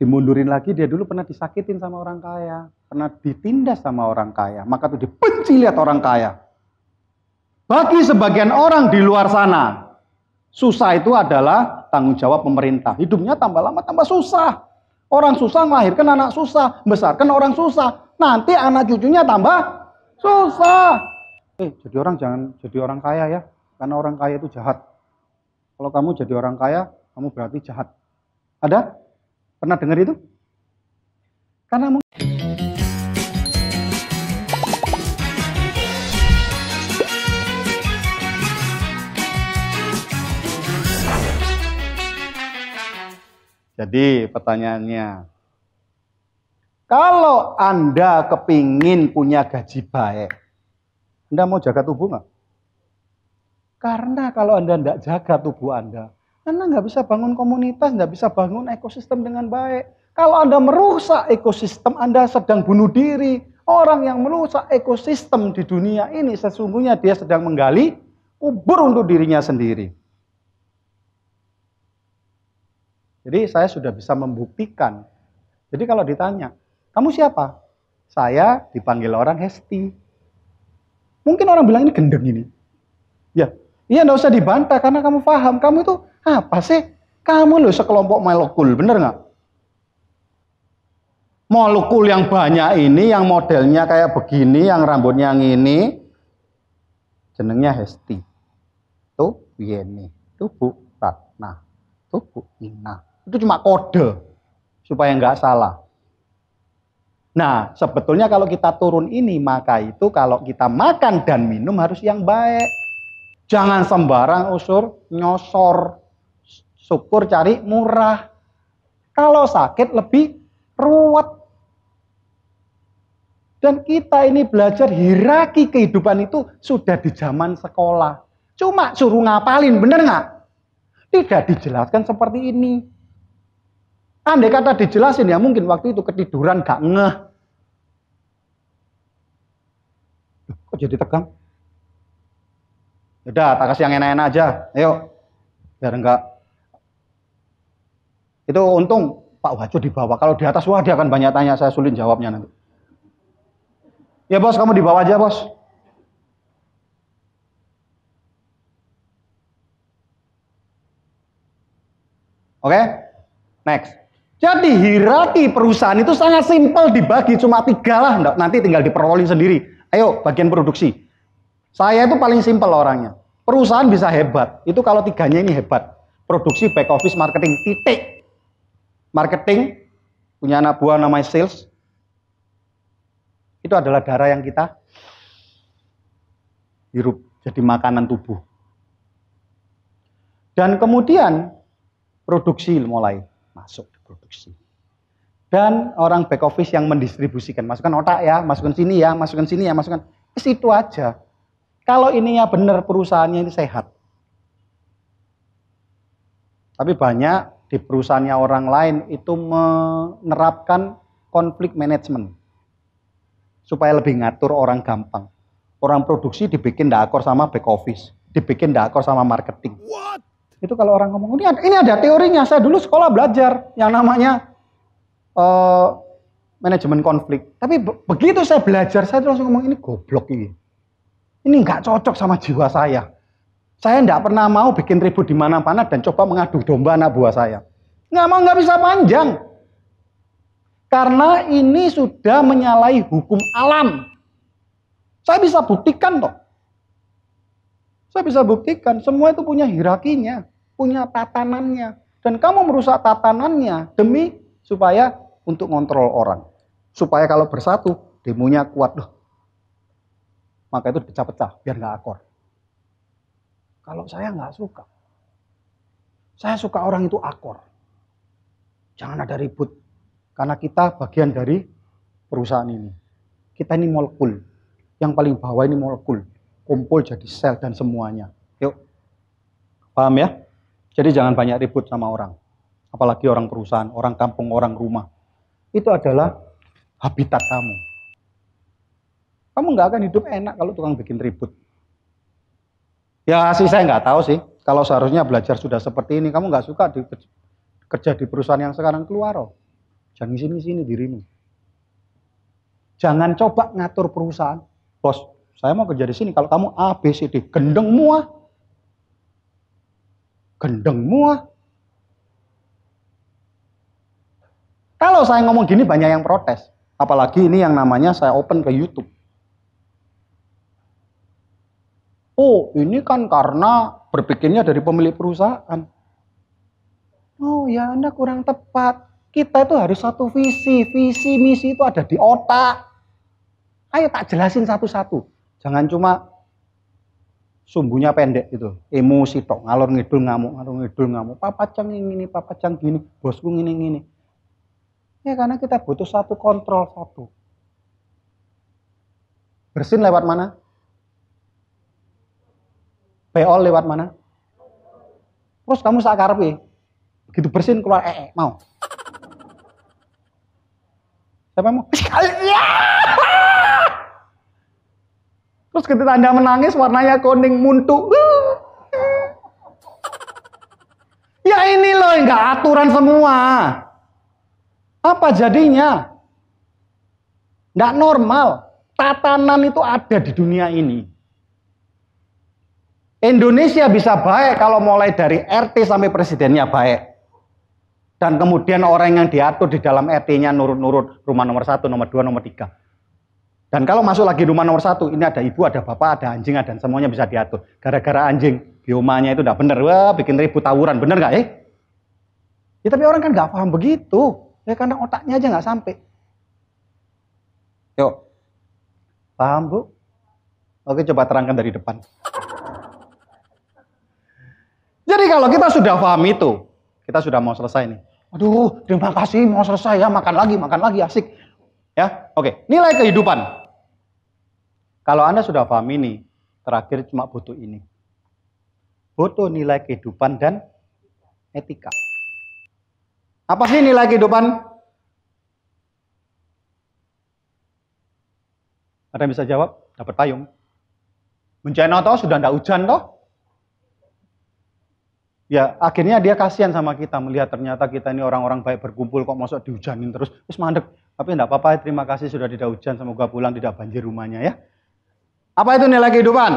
dimundurin lagi dia dulu pernah disakitin sama orang kaya, pernah ditindas sama orang kaya, maka tuh dibenci lihat orang kaya. Bagi sebagian orang di luar sana, susah itu adalah tanggung jawab pemerintah. Hidupnya tambah lama tambah susah. Orang susah melahirkan anak susah, besarkan orang susah. Nanti anak cucunya tambah susah. Eh, jadi orang jangan jadi orang kaya ya, karena orang kaya itu jahat. Kalau kamu jadi orang kaya, kamu berarti jahat. Ada? Pernah dengar itu? Karena mungkin Jadi pertanyaannya, kalau Anda kepingin punya gaji baik, Anda mau jaga tubuh nggak? Karena kalau Anda tidak jaga tubuh Anda, anda nggak bisa bangun komunitas, nggak bisa bangun ekosistem dengan baik. Kalau Anda merusak ekosistem, Anda sedang bunuh diri. Orang yang merusak ekosistem di dunia ini sesungguhnya dia sedang menggali kubur untuk dirinya sendiri. Jadi saya sudah bisa membuktikan. Jadi kalau ditanya, kamu siapa? Saya dipanggil orang Hesti. Mungkin orang bilang ini gendeng ini. Ya, iya nggak usah dibantah karena kamu paham. Kamu itu apa sih? Kamu loh sekelompok molekul, bener nggak? Molekul yang banyak ini, yang modelnya kayak begini, yang rambutnya yang ini, jenengnya Hesti. Tuh, Yeni. Tuh Bu Ratna. Tuh Bu Ina. Itu cuma kode supaya nggak salah. Nah, sebetulnya kalau kita turun ini, maka itu kalau kita makan dan minum harus yang baik. Jangan sembarang usur, nyosor, syukur cari murah. Kalau sakit lebih ruwet. Dan kita ini belajar hierarki kehidupan itu sudah di zaman sekolah. Cuma suruh ngapalin, bener nggak? Tidak dijelaskan seperti ini. Andai kata dijelasin ya mungkin waktu itu ketiduran gak ngeh. Kok jadi tegang? Udah, tak kasih yang enak-enak aja. Ayo. Biar enggak itu untung Pak Wajo di bawah. Kalau di atas wah dia akan banyak tanya, saya sulit jawabnya nanti. Ya bos, kamu di bawah aja bos. Oke, okay? next. Jadi hierarki perusahaan itu sangat simpel dibagi cuma tiga lah, nanti tinggal diperoleh sendiri. Ayo bagian produksi. Saya itu paling simpel orangnya. Perusahaan bisa hebat, itu kalau tiganya ini hebat. Produksi, back office, marketing, titik marketing, punya anak buah namanya sales, itu adalah darah yang kita hirup jadi makanan tubuh. Dan kemudian produksi mulai masuk produksi. Dan orang back office yang mendistribusikan, masukkan otak ya, masukkan sini ya, masukkan sini ya, masukkan. Ke situ aja. Kalau ininya benar perusahaannya ini sehat. Tapi banyak di perusahaannya orang lain itu menerapkan konflik manajemen supaya lebih ngatur orang gampang. Orang produksi dibikin dakor sama back office, dibikin dakor sama marketing. What? Itu kalau orang ngomong ini ada, ini ada teorinya. Saya dulu sekolah belajar yang namanya uh, manajemen konflik. Tapi be begitu saya belajar, saya langsung ngomong ini goblok ini. Ini nggak cocok sama jiwa saya. Saya tidak pernah mau bikin ribut di mana-mana dan coba mengadu domba anak buah saya. Nggak mau, nggak bisa panjang. Karena ini sudah menyalahi hukum alam. Saya bisa buktikan toh. Saya bisa buktikan, semua itu punya hierarkinya, punya tatanannya. Dan kamu merusak tatanannya demi supaya untuk ngontrol orang. Supaya kalau bersatu, demonya kuat loh. Maka itu pecah-pecah, biar nggak akor. Kalau saya nggak suka. Saya suka orang itu akor. Jangan ada ribut. Karena kita bagian dari perusahaan ini. Kita ini molekul. Yang paling bawah ini molekul. Kumpul jadi sel dan semuanya. Yuk. Paham ya? Jadi jangan banyak ribut sama orang. Apalagi orang perusahaan, orang kampung, orang rumah. Itu adalah habitat kamu. Kamu nggak akan hidup enak kalau tukang bikin ribut. Ya sih saya nggak tahu sih. Kalau seharusnya belajar sudah seperti ini, kamu nggak suka di, kerja di perusahaan yang sekarang keluar. Oh. Jangan sini-sini dirimu. Jangan coba ngatur perusahaan. Bos, saya mau kerja di sini. Kalau kamu A, B, C, D, gendeng mua. Gendeng mua. Kalau saya ngomong gini banyak yang protes. Apalagi ini yang namanya saya open ke YouTube. Oh, ini kan karena berpikirnya dari pemilik perusahaan. Oh ya, Anda kurang tepat. Kita itu harus satu visi. Visi, misi itu ada di otak. Ayo tak jelasin satu-satu. Jangan cuma sumbunya pendek itu. Emosi tok, ngalor ngidul ngamuk, ngalor ngidul ngamuk. Papa cang ini, papa cang gini, bosku gini gini. Ya karena kita butuh satu kontrol satu. Bersin lewat mana? Beol lewat mana? Terus kamu sakarpe. Begitu bersin keluar ee, -e, mau. Siapa mau? Ya! Terus ketika Anda menangis warnanya kuning muntu. Ya ini loh, enggak aturan semua. Apa jadinya? Enggak normal. Tatanan itu ada di dunia ini. Indonesia bisa baik kalau mulai dari RT sampai presidennya baik. Dan kemudian orang yang diatur di dalam RT-nya nurut-nurut rumah nomor satu, nomor dua, nomor tiga. Dan kalau masuk lagi rumah nomor satu, ini ada ibu, ada bapak, ada anjing, dan semuanya bisa diatur. Gara-gara anjing, biomanya itu udah bener, wah bikin ribut tawuran, bener nggak eh? Ya tapi orang kan nggak paham begitu. Ya karena otaknya aja nggak sampai. Yuk. Paham Bu? Oke coba terangkan dari depan. Jadi kalau kita sudah paham itu, kita sudah mau selesai nih. Aduh, terima kasih mau selesai ya, makan lagi, makan lagi, asik. Ya, oke. Nilai kehidupan. Kalau Anda sudah paham ini, terakhir cuma butuh ini. Butuh nilai kehidupan dan etika. Apa sih nilai kehidupan? Ada yang bisa jawab? Dapat payung. Bencana toh sudah ndak hujan toh? Ya akhirnya dia kasihan sama kita melihat ternyata kita ini orang-orang baik berkumpul kok masuk dihujanin terus. Terus mandek. Tapi enggak apa-apa terima kasih sudah tidak hujan semoga pulang tidak banjir rumahnya ya. Apa itu nilai kehidupan?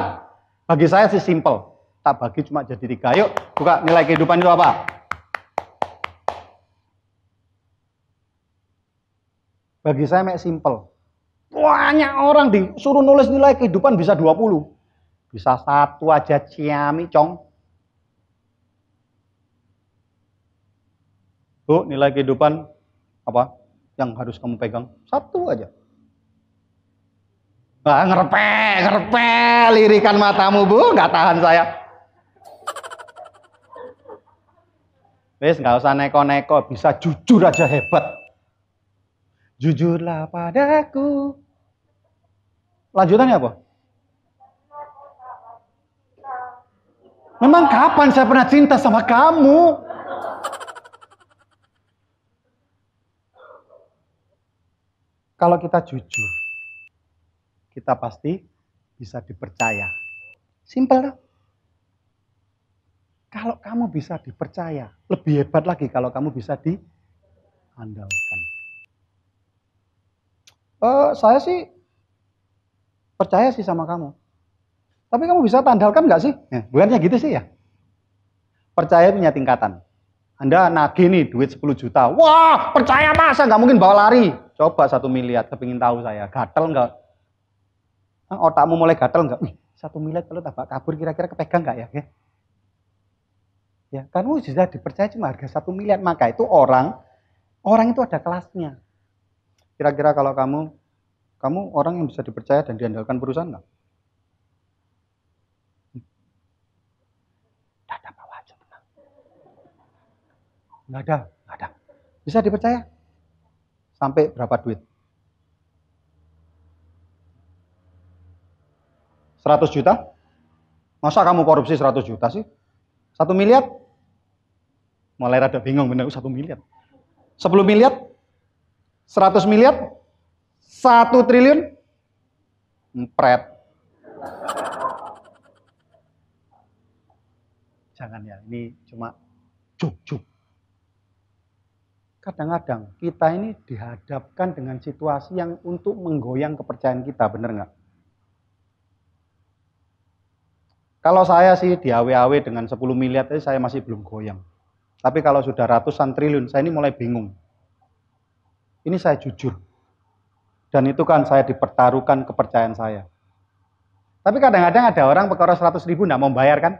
Bagi saya sih simple. Tak bagi cuma jadi tiga. Yuk buka nilai kehidupan itu apa? Bagi saya mek simple. Banyak orang disuruh nulis nilai kehidupan bisa 20. Bisa satu aja ciami cong. Bu, nilai kehidupan apa yang harus kamu pegang? Satu aja. Nah, ngerepe, ngerepe, lirikan matamu bu, nggak tahan saya. Wes nggak usah neko-neko, bisa jujur aja hebat. Jujurlah padaku. Lanjutannya apa? Memang kapan saya pernah cinta sama kamu? Kalau kita jujur, kita pasti bisa dipercaya. Simpel dong. Kalau kamu bisa dipercaya, lebih hebat lagi kalau kamu bisa diandalkan. Uh, saya sih percaya sih sama kamu. Tapi kamu bisa tandalkan nggak sih? Ya, bukannya gitu sih ya. Percaya punya tingkatan. Anda nagih nih duit 10 juta. Wah, percaya masa nggak mungkin bawa lari. Coba satu miliar, kepingin tahu saya. Gatel nggak? Otakmu mulai gatel nggak? Satu miliar kalau tabak kabur kira-kira kepegang nggak ya? Ya, ya kamu sudah dipercaya cuma harga satu miliar. Maka itu orang, orang itu ada kelasnya. Kira-kira kalau kamu kamu orang yang bisa dipercaya dan diandalkan perusahaan nggak? Nggak ada, nggak ada. Bisa dipercaya? Sampai berapa duit? 100 juta? Masa kamu korupsi 100 juta sih? Satu miliar? Mulai rada bingung bener, satu miliar. 10 miliar? 100 miliar? 1 triliun? Empret. Jangan ya, ini cuma juk-juk. Kadang-kadang kita ini dihadapkan dengan situasi yang untuk menggoyang kepercayaan kita, bener nggak? Kalau saya sih di AW-AW dengan 10 miliar tadi saya masih belum goyang. Tapi kalau sudah ratusan triliun, saya ini mulai bingung. Ini saya jujur. Dan itu kan saya dipertaruhkan kepercayaan saya. Tapi kadang-kadang ada orang perkara 100 ribu nggak mau bayar kan?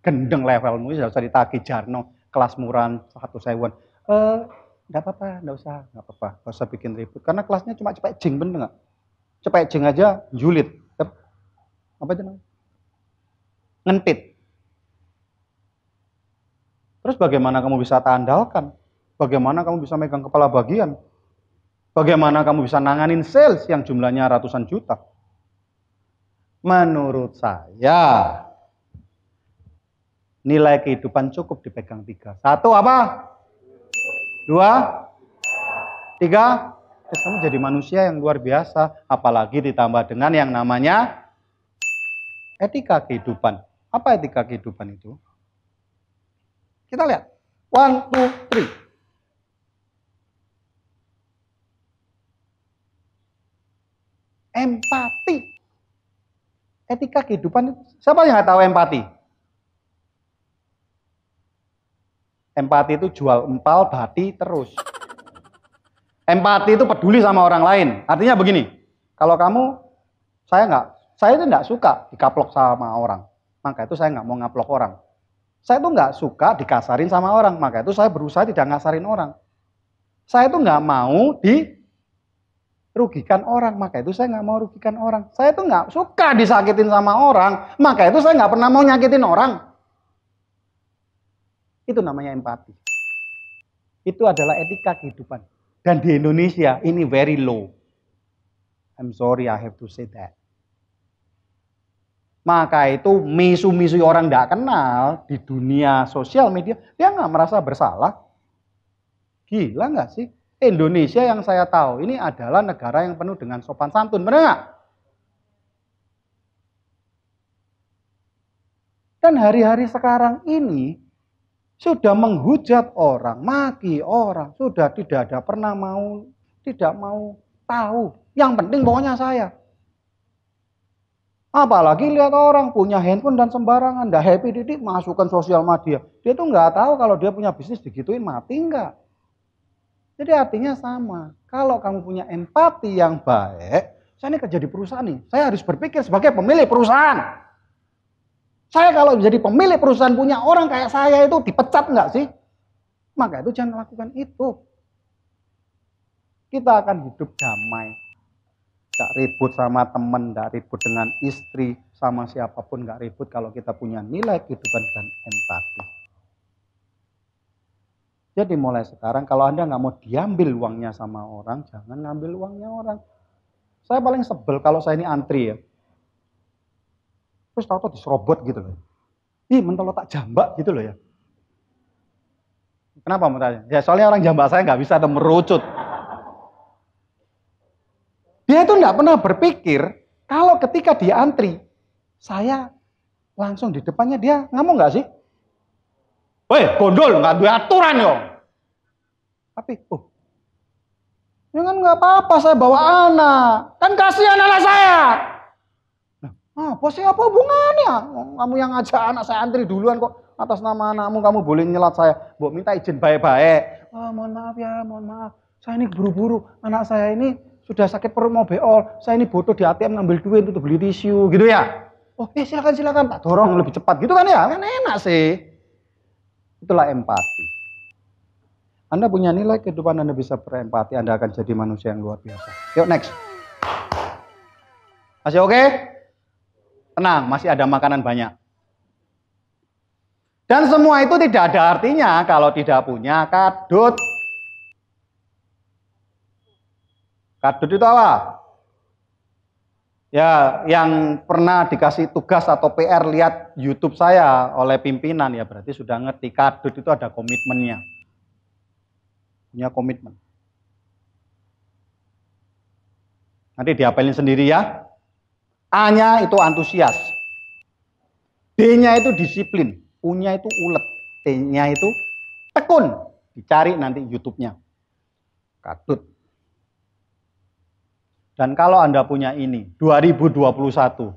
Gendeng levelmu, tidak usah jarno, kelas murahan, satu sewon. Eh, nggak apa-apa, nggak usah, nggak apa-apa, nggak usah bikin ribut. Karena kelasnya cuma cepet jeng, bener nggak? Cepet jeng aja, julit. Apa itu namanya? Ngentit. Terus bagaimana kamu bisa tandalkan? Bagaimana kamu bisa megang kepala bagian? Bagaimana kamu bisa nanganin sales yang jumlahnya ratusan juta? Menurut saya, nilai kehidupan cukup dipegang tiga. Satu apa? Dua? Tiga? Terus kamu jadi manusia yang luar biasa. Apalagi ditambah dengan yang namanya etika kehidupan. Apa etika kehidupan itu? Kita lihat. One, two, three. Empati. Etika kehidupan, siapa yang nggak tahu empati? Empati itu jual empal, bati, terus. Empati itu peduli sama orang lain. Artinya begini, kalau kamu, saya nggak, saya itu nggak suka dikaplok sama orang. Maka itu saya nggak mau ngaplok orang. Saya itu nggak suka dikasarin sama orang. Maka itu saya berusaha tidak ngasarin orang. Saya itu nggak mau di rugikan orang, maka itu saya nggak mau rugikan orang. Saya tuh nggak suka disakitin sama orang, maka itu saya nggak pernah mau nyakitin orang. Itu namanya empati. Itu adalah etika kehidupan. Dan di Indonesia ini very low. I'm sorry I have to say that. Maka itu misu-misu orang tidak kenal di dunia sosial media, dia nggak merasa bersalah. Gila nggak sih? Indonesia yang saya tahu ini adalah negara yang penuh dengan sopan santun, benar nggak? Dan hari-hari sekarang ini sudah menghujat orang, maki orang, sudah tidak ada pernah mau, tidak mau tahu. Yang penting pokoknya saya. Apalagi lihat orang punya handphone dan sembarangan, ndak happy didik masukkan sosial media. Dia tuh nggak tahu kalau dia punya bisnis digituin mati nggak. Jadi artinya sama. Kalau kamu punya empati yang baik, saya ini kerja di perusahaan nih. Saya harus berpikir sebagai pemilik perusahaan. Saya kalau jadi pemilik perusahaan punya orang kayak saya itu dipecat nggak sih? Maka itu jangan lakukan itu. Kita akan hidup damai. Gak ribut sama teman, gak ribut dengan istri, sama siapa pun gak ribut kalau kita punya nilai kehidupan dan empati. Jadi mulai sekarang kalau Anda nggak mau diambil uangnya sama orang, jangan ngambil uangnya orang. Saya paling sebel kalau saya ini antri ya. Terus tahu-tahu diserobot gitu loh. Ih, mentolo tak jambak gitu loh ya. Kenapa mau tanya? Ya soalnya orang jambak saya nggak bisa ada merucut. Dia itu nggak pernah berpikir kalau ketika dia antri, saya langsung di depannya dia ngomong nggak sih? Woi, gondol nggak ada aturan yo. Tapi, oh, jangan ya nggak apa-apa saya bawa anak. Kan kasihan anak saya. Apa sih apa hubungannya? Kamu yang ngajak anak saya antri duluan kok atas nama anakmu kamu boleh nyelat saya. Bu minta izin baik-baik. Oh, mohon maaf ya, mohon maaf. Saya ini buru-buru. Anak saya ini sudah sakit perut mau beol. Saya ini butuh di ATM ngambil duit untuk beli tisu gitu ya. Oh, eh silakan silakan tak dorong lebih cepat gitu kan ya. Kan enak sih. Itulah empati. Anda punya nilai kehidupan Anda bisa berempati, Anda akan jadi manusia yang luar biasa. Yuk next. Masih oke? Okay? Tenang, masih ada makanan banyak. Dan semua itu tidak ada artinya kalau tidak punya kadut. Kadut itu apa? Ya, yang pernah dikasih tugas atau PR lihat YouTube saya oleh pimpinan ya berarti sudah ngerti kadut itu ada komitmennya. Punya komitmen. Nanti diapelin sendiri ya. A-nya itu antusias. D-nya itu disiplin. U-nya itu ulet. T-nya itu tekun. Dicari nanti YouTube-nya. Katut. Dan kalau Anda punya ini, 2021,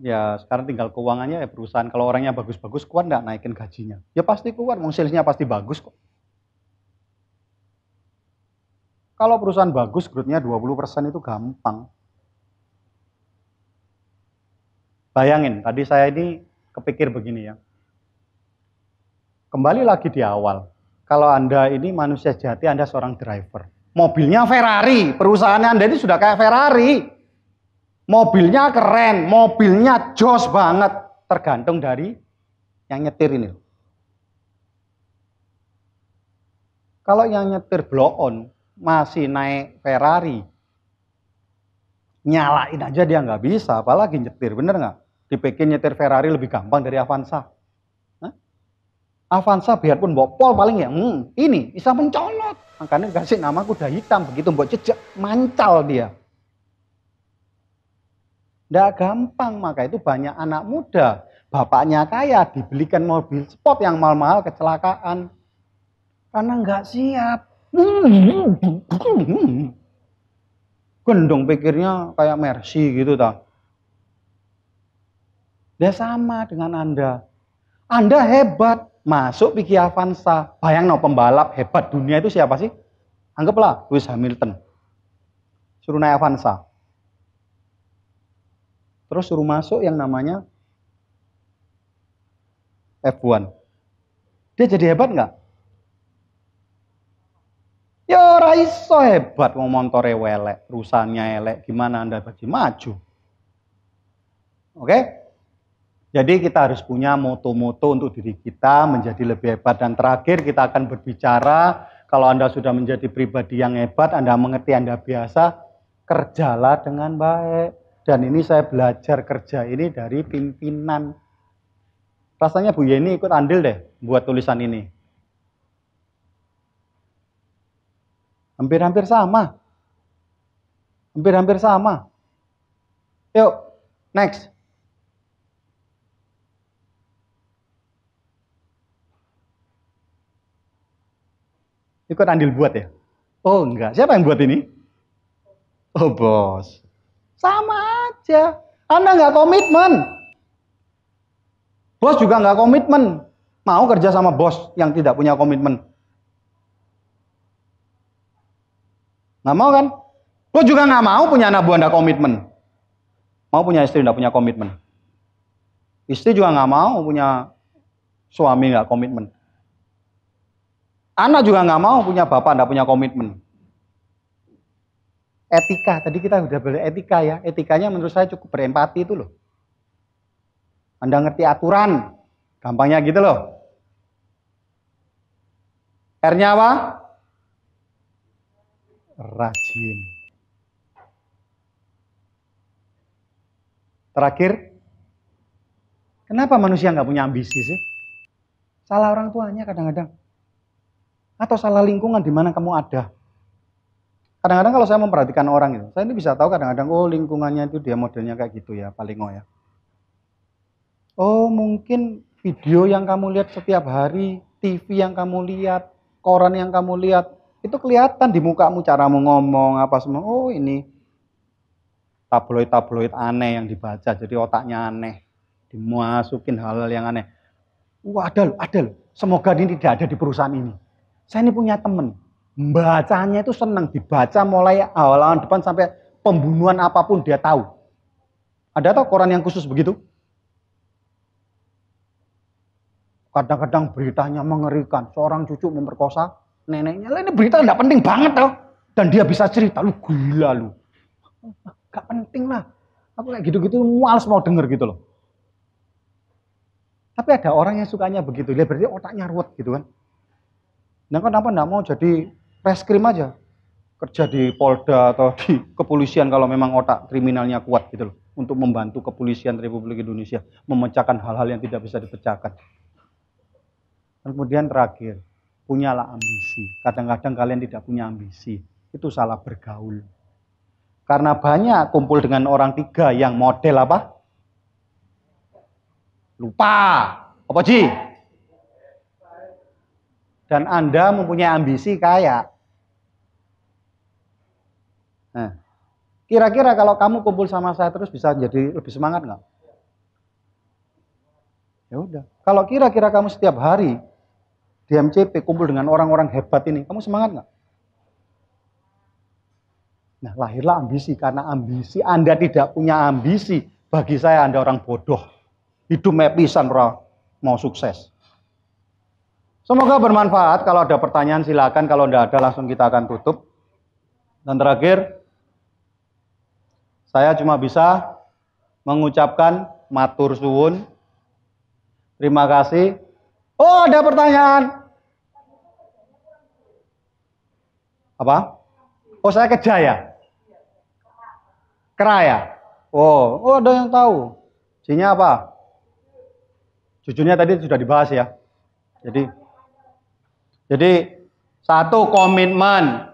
ya sekarang tinggal keuangannya ya perusahaan. Kalau orangnya bagus-bagus, kuat nggak naikin gajinya? Ya pasti kuat, mau salesnya pasti bagus kok. Kalau perusahaan bagus, growth-nya 20% itu gampang. Bayangin, tadi saya ini kepikir begini ya. Kembali lagi di awal, kalau Anda ini manusia jati, Anda seorang driver Mobilnya Ferrari, perusahaan Anda ini sudah kayak Ferrari. Mobilnya keren, mobilnya jos banget. Tergantung dari yang nyetir ini. Kalau yang nyetir blow on masih naik Ferrari, nyalain aja dia nggak bisa, apalagi nyetir, bener nggak? Dipikir nyetir Ferrari lebih gampang dari Avanza. Avanza biarpun bopol paling ya, hmm, ini bisa mencolot. Makanya kasih nama kuda hitam, begitu buat jejak, mancal dia. Tidak gampang, maka itu banyak anak muda. Bapaknya kaya, dibelikan mobil sport yang mahal-mahal, kecelakaan. Karena nggak siap. Gendong pikirnya kayak Mercy gitu tak. Dia sama dengan Anda. Anda hebat, masuk pikir Avanza. Bayang no pembalap hebat dunia itu siapa sih? Anggaplah Lewis Hamilton. Suruh naik Avanza. Terus suruh masuk yang namanya F1. Dia jadi hebat nggak? Ya raiso hebat mau montore welek, perusahaannya elek, gimana Anda bagi maju? Oke? Jadi kita harus punya moto-moto untuk diri kita menjadi lebih hebat. Dan terakhir kita akan berbicara, kalau Anda sudah menjadi pribadi yang hebat, Anda mengerti Anda biasa, kerjalah dengan baik. Dan ini saya belajar kerja ini dari pimpinan. Rasanya Bu Yeni ikut andil deh buat tulisan ini. Hampir-hampir sama. Hampir-hampir sama. Yuk, next. Ikut andil buat ya? Oh enggak, siapa yang buat ini? Oh bos. Sama aja. Anda nggak komitmen. Bos juga nggak komitmen. Mau kerja sama bos yang tidak punya komitmen. Nggak mau kan? Bos juga nggak mau punya anak buah nggak komitmen. Mau punya istri nggak punya komitmen. Istri juga nggak mau punya suami nggak komitmen. Anak juga nggak mau punya bapak, nggak punya komitmen. Etika, tadi kita sudah belajar etika ya. Etikanya menurut saya cukup berempati itu loh. Anda ngerti aturan, gampangnya gitu loh. R-nya apa? Rajin. Terakhir, kenapa manusia nggak punya ambisi sih? Salah orang tuanya kadang-kadang atau salah lingkungan di mana kamu ada. Kadang-kadang kalau saya memperhatikan orang itu, saya ini bisa tahu kadang-kadang, oh lingkungannya itu dia modelnya kayak gitu ya, paling oh ya. Oh mungkin video yang kamu lihat setiap hari, TV yang kamu lihat, koran yang kamu lihat, itu kelihatan di mukamu caramu ngomong apa semua. Oh ini tabloid-tabloid aneh yang dibaca, jadi otaknya aneh, dimasukin hal-hal yang aneh. Wah ada loh, ada loh. Semoga ini tidak ada di perusahaan ini. Saya ini punya teman, bacanya itu senang dibaca mulai awal-awal depan sampai pembunuhan apa pun dia tahu. Ada tau koran yang khusus begitu? Kadang-kadang beritanya mengerikan. Seorang cucu memperkosa neneknya. Ini berita tidak penting banget tau. Dan dia bisa cerita. Lu gila lu. Gak penting lah. Aku kayak gitu-gitu males mau denger gitu loh. Tapi ada orang yang sukanya begitu. Dia berarti otaknya ruwet gitu kan. Nah kenapa enggak mau jadi reskrim aja? Kerja di Polda atau di kepolisian kalau memang otak kriminalnya kuat gitu loh. Untuk membantu kepolisian Republik Indonesia memecahkan hal-hal yang tidak bisa dipecahkan. Kemudian terakhir, punyalah ambisi. Kadang-kadang kalian tidak punya ambisi. Itu salah bergaul. Karena banyak kumpul dengan orang tiga yang model apa? Lupa. Apa Ji? Dan Anda mempunyai ambisi kaya. Nah, kira-kira kalau kamu kumpul sama saya terus bisa jadi lebih semangat nggak? Ya udah. Kalau kira-kira kamu setiap hari di MCP kumpul dengan orang-orang hebat ini, kamu semangat nggak? Nah, lahirlah ambisi karena ambisi Anda tidak punya ambisi. Bagi saya Anda orang bodoh. Hidup mepisan mau sukses. Semoga bermanfaat. Kalau ada pertanyaan silakan. Kalau tidak ada langsung kita akan tutup. Dan terakhir, saya cuma bisa mengucapkan matur suwun. Terima kasih. Oh, ada pertanyaan. Apa? Oh, saya ke Jaya. Keraya. Oh, oh ada yang tahu. Sinya apa? Jujurnya tadi sudah dibahas ya. Jadi jadi satu komitmen,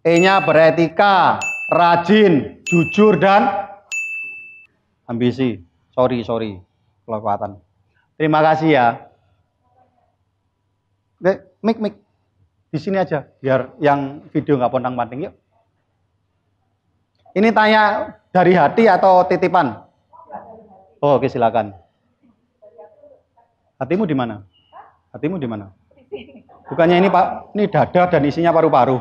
E-nya beretika, rajin, jujur dan ambisi. Sorry, sorry, kelewatan. Terima kasih ya. Mik mik di sini aja biar yang video nggak pontang panting yuk. Ini tanya dari hati atau titipan? Oh, oke silakan. Hatimu di mana? Hatimu di mana? Bukannya ini Pak, ini dada dan isinya paru-paru.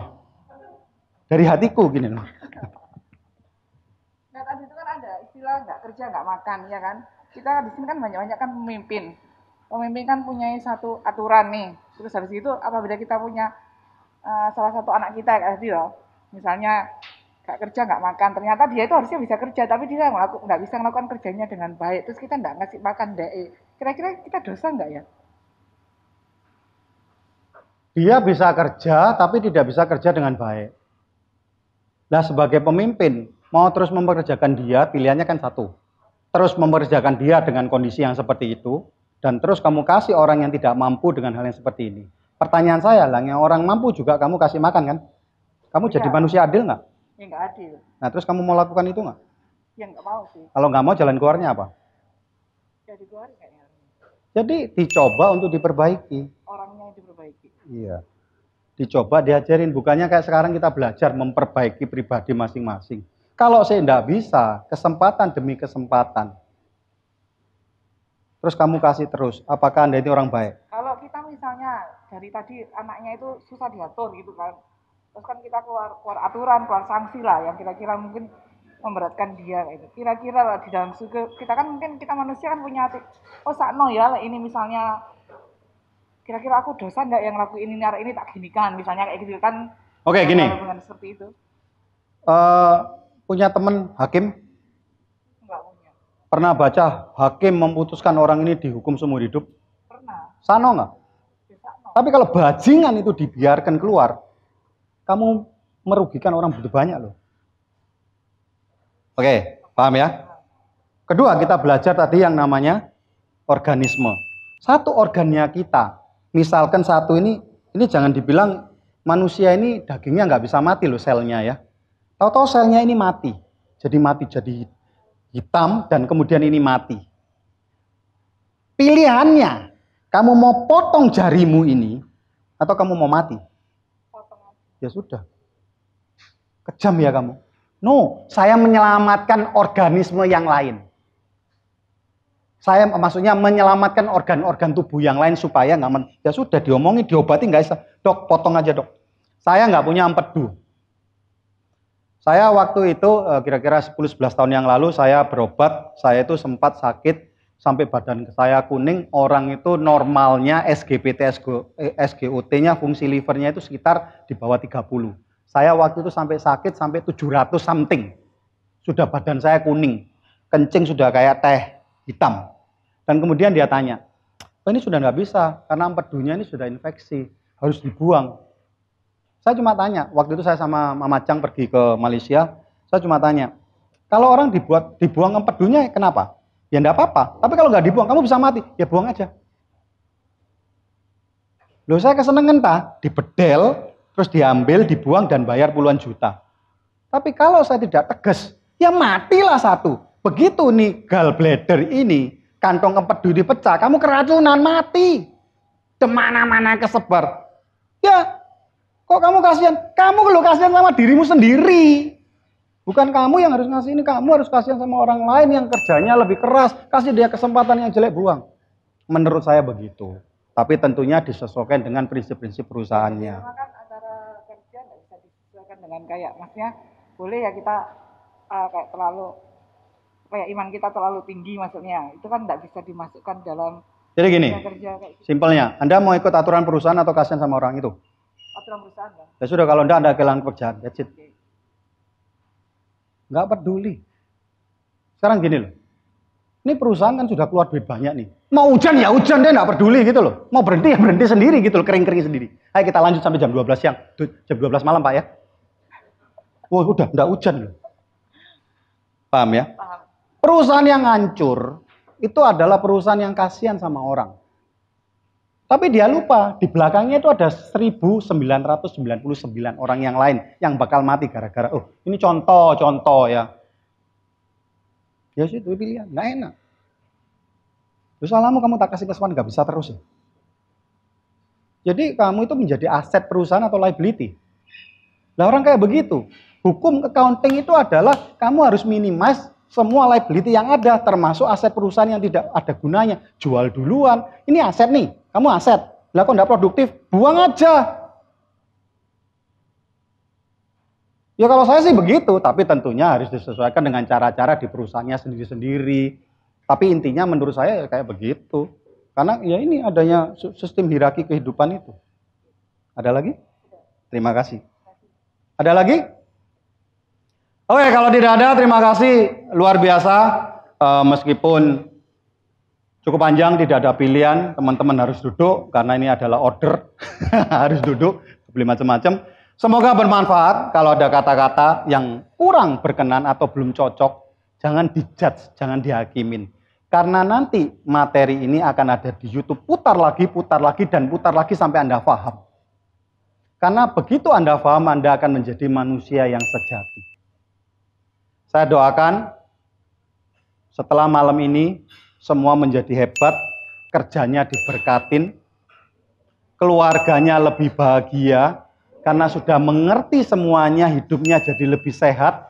Dari hatiku gini loh. Nah tadi itu kan ada istilah nggak kerja nggak makan ya kan. Kita di sini kan banyak-banyak kan pemimpin. Pemimpin kan punya satu aturan nih. Terus habis itu apa beda kita punya uh, salah satu anak kita kayak tadi loh. Misalnya nggak kerja nggak makan. Ternyata dia itu harusnya bisa kerja tapi dia nggak bisa melakukan kerjanya dengan baik. Terus kita nggak ngasih makan deh. Kira-kira kita dosa nggak ya? Dia bisa kerja tapi tidak bisa kerja dengan baik. Nah sebagai pemimpin, mau terus memperkerjakan dia, pilihannya kan satu. Terus memperkerjakan dia dengan kondisi yang seperti itu, dan terus kamu kasih orang yang tidak mampu dengan hal yang seperti ini. Pertanyaan saya lah, yang orang mampu juga kamu kasih makan kan? Kamu ya. jadi manusia adil nggak? Ya nggak adil. Nah terus kamu mau lakukan itu nggak? Ya nggak mau sih. Kalau nggak mau jalan keluarnya apa? Jadi keluar kayaknya. Jadi dicoba untuk diperbaiki. Orangnya diperbaiki. Iya. Dicoba diajarin, bukannya kayak sekarang kita belajar memperbaiki pribadi masing-masing. Kalau saya tidak bisa, kesempatan demi kesempatan. Terus kamu kasih terus, apakah Anda ini orang baik? Kalau kita misalnya dari tadi anaknya itu susah diatur gitu kan. Terus kan kita keluar, keluar aturan, keluar sanksi lah yang kira-kira mungkin memberatkan dia gitu. Kira-kira di dalam suku kita kan mungkin kita manusia kan punya hati. Oh sakno ya ini misalnya kira-kira aku dosa nggak yang lakuin ini ini tak ginikan misalnya kayak gitu kan. Oke gini. Seperti itu. Uh, punya teman hakim? Enggak punya. Pernah baca hakim memutuskan orang ini dihukum seumur hidup? Pernah. Sano nggak? Ya, tapi kalau bajingan itu dibiarkan keluar kamu merugikan orang begitu banyak loh. Oke paham ya? Kedua kita belajar tadi yang namanya organisme. Satu organnya kita misalkan satu ini, ini jangan dibilang manusia ini dagingnya nggak bisa mati loh selnya ya. Tahu-tahu selnya ini mati. Jadi mati jadi hitam dan kemudian ini mati. Pilihannya, kamu mau potong jarimu ini atau kamu mau mati? Ya sudah. Kejam ya kamu. No, saya menyelamatkan organisme yang lain. Saya maksudnya menyelamatkan organ-organ tubuh yang lain supaya nggak ya sudah diomongin diobati nggak bisa dok potong aja dok. Saya nggak punya empedu. Saya waktu itu eh, kira-kira 10-11 tahun yang lalu saya berobat, saya itu sempat sakit sampai badan saya kuning, orang itu normalnya SGPT, SGOT-nya eh, fungsi livernya itu sekitar di bawah 30. Saya waktu itu sampai sakit sampai 700 something. Sudah badan saya kuning, kencing sudah kayak teh hitam. Dan kemudian dia tanya, oh, ini sudah nggak bisa karena empedunya ini sudah infeksi, harus dibuang. Saya cuma tanya, waktu itu saya sama Mama Chang pergi ke Malaysia, saya cuma tanya, kalau orang dibuat dibuang empedunya kenapa? Ya enggak apa-apa. Tapi kalau nggak dibuang, kamu bisa mati. Ya buang aja. Loh saya kesenengan tak? Dibedel, terus diambil, dibuang, dan bayar puluhan juta. Tapi kalau saya tidak tegas, ya matilah satu. Begitu nih gallbladder ini, kantong empedu dipecah, kamu keracunan mati. Ke mana-mana kesebar. Ya, kok kamu kasihan? Kamu kalau kasihan sama dirimu sendiri. Bukan kamu yang harus ngasih ini, kamu harus kasihan sama orang lain yang kerjanya lebih keras. Kasih dia kesempatan yang jelek, buang. Menurut saya begitu. Tapi tentunya disesuaikan dengan prinsip-prinsip perusahaannya. Kan antara kerja bisa disesuaikan dengan kayak maksudnya boleh ya kita uh, kayak terlalu kayak iman kita terlalu tinggi maksudnya itu kan nggak bisa dimasukkan dalam Jadi gini, kerja kayak gitu. simpelnya, Anda mau ikut aturan perusahaan atau kasihan sama orang itu? aturan perusahaan kan. Ya sudah, kalau Anda, Anda kehilangan pekerjaan, that's it. Nggak peduli. Sekarang gini loh, ini perusahaan kan sudah keluar duit banyak nih. Mau hujan ya hujan, dia nggak peduli gitu loh. Mau berhenti ya berhenti sendiri gitu loh, kering-kering sendiri. Ayo kita lanjut sampai jam 12 siang, jam 12 malam Pak ya. Wah udah, nggak hujan loh. Paham ya? Paham. Perusahaan yang hancur itu adalah perusahaan yang kasihan sama orang. Tapi dia lupa, di belakangnya itu ada 1999 orang yang lain yang bakal mati gara-gara, oh ini contoh, contoh ya. Ya sih itu pilihan, nggak enak. Salahmu kamu tak kasih kesempatan nggak bisa terus ya. Jadi kamu itu menjadi aset perusahaan atau liability. Lah orang kayak begitu. Hukum accounting itu adalah kamu harus minimize semua liability yang ada, termasuk aset perusahaan yang tidak ada gunanya. Jual duluan. Ini aset nih, kamu aset. Lah kok nggak produktif? Buang aja. Ya kalau saya sih begitu, tapi tentunya harus disesuaikan dengan cara-cara di perusahaannya sendiri-sendiri. Tapi intinya menurut saya ya kayak begitu. Karena ya ini adanya sistem hierarki kehidupan itu. Ada lagi? Terima kasih. Ada lagi? Oke, kalau tidak ada, terima kasih. Luar biasa. Eh, meskipun cukup panjang, tidak ada pilihan. Teman-teman harus duduk, karena ini adalah order. harus duduk, beli macam-macam. Semoga bermanfaat. Kalau ada kata-kata yang kurang berkenan atau belum cocok, jangan dijudge, jangan dihakimin. Karena nanti materi ini akan ada di YouTube. Putar lagi, putar lagi, dan putar lagi sampai Anda paham. Karena begitu Anda paham, Anda akan menjadi manusia yang sejati. Saya doakan setelah malam ini semua menjadi hebat, kerjanya diberkatin, keluarganya lebih bahagia karena sudah mengerti semuanya, hidupnya jadi lebih sehat,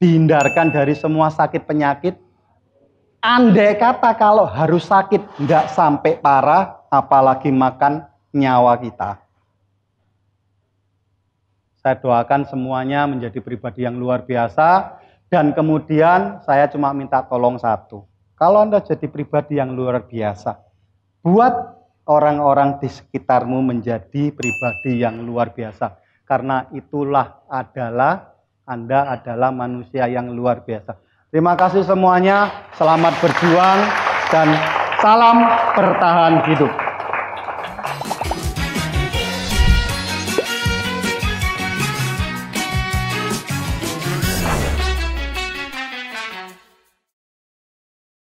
dihindarkan dari semua sakit penyakit. Andai kata kalau harus sakit nggak sampai parah, apalagi makan nyawa kita. Saya doakan semuanya menjadi pribadi yang luar biasa. Dan kemudian saya cuma minta tolong satu. Kalau Anda jadi pribadi yang luar biasa, buat orang-orang di sekitarmu menjadi pribadi yang luar biasa. Karena itulah adalah Anda adalah manusia yang luar biasa. Terima kasih semuanya, selamat berjuang dan salam bertahan hidup.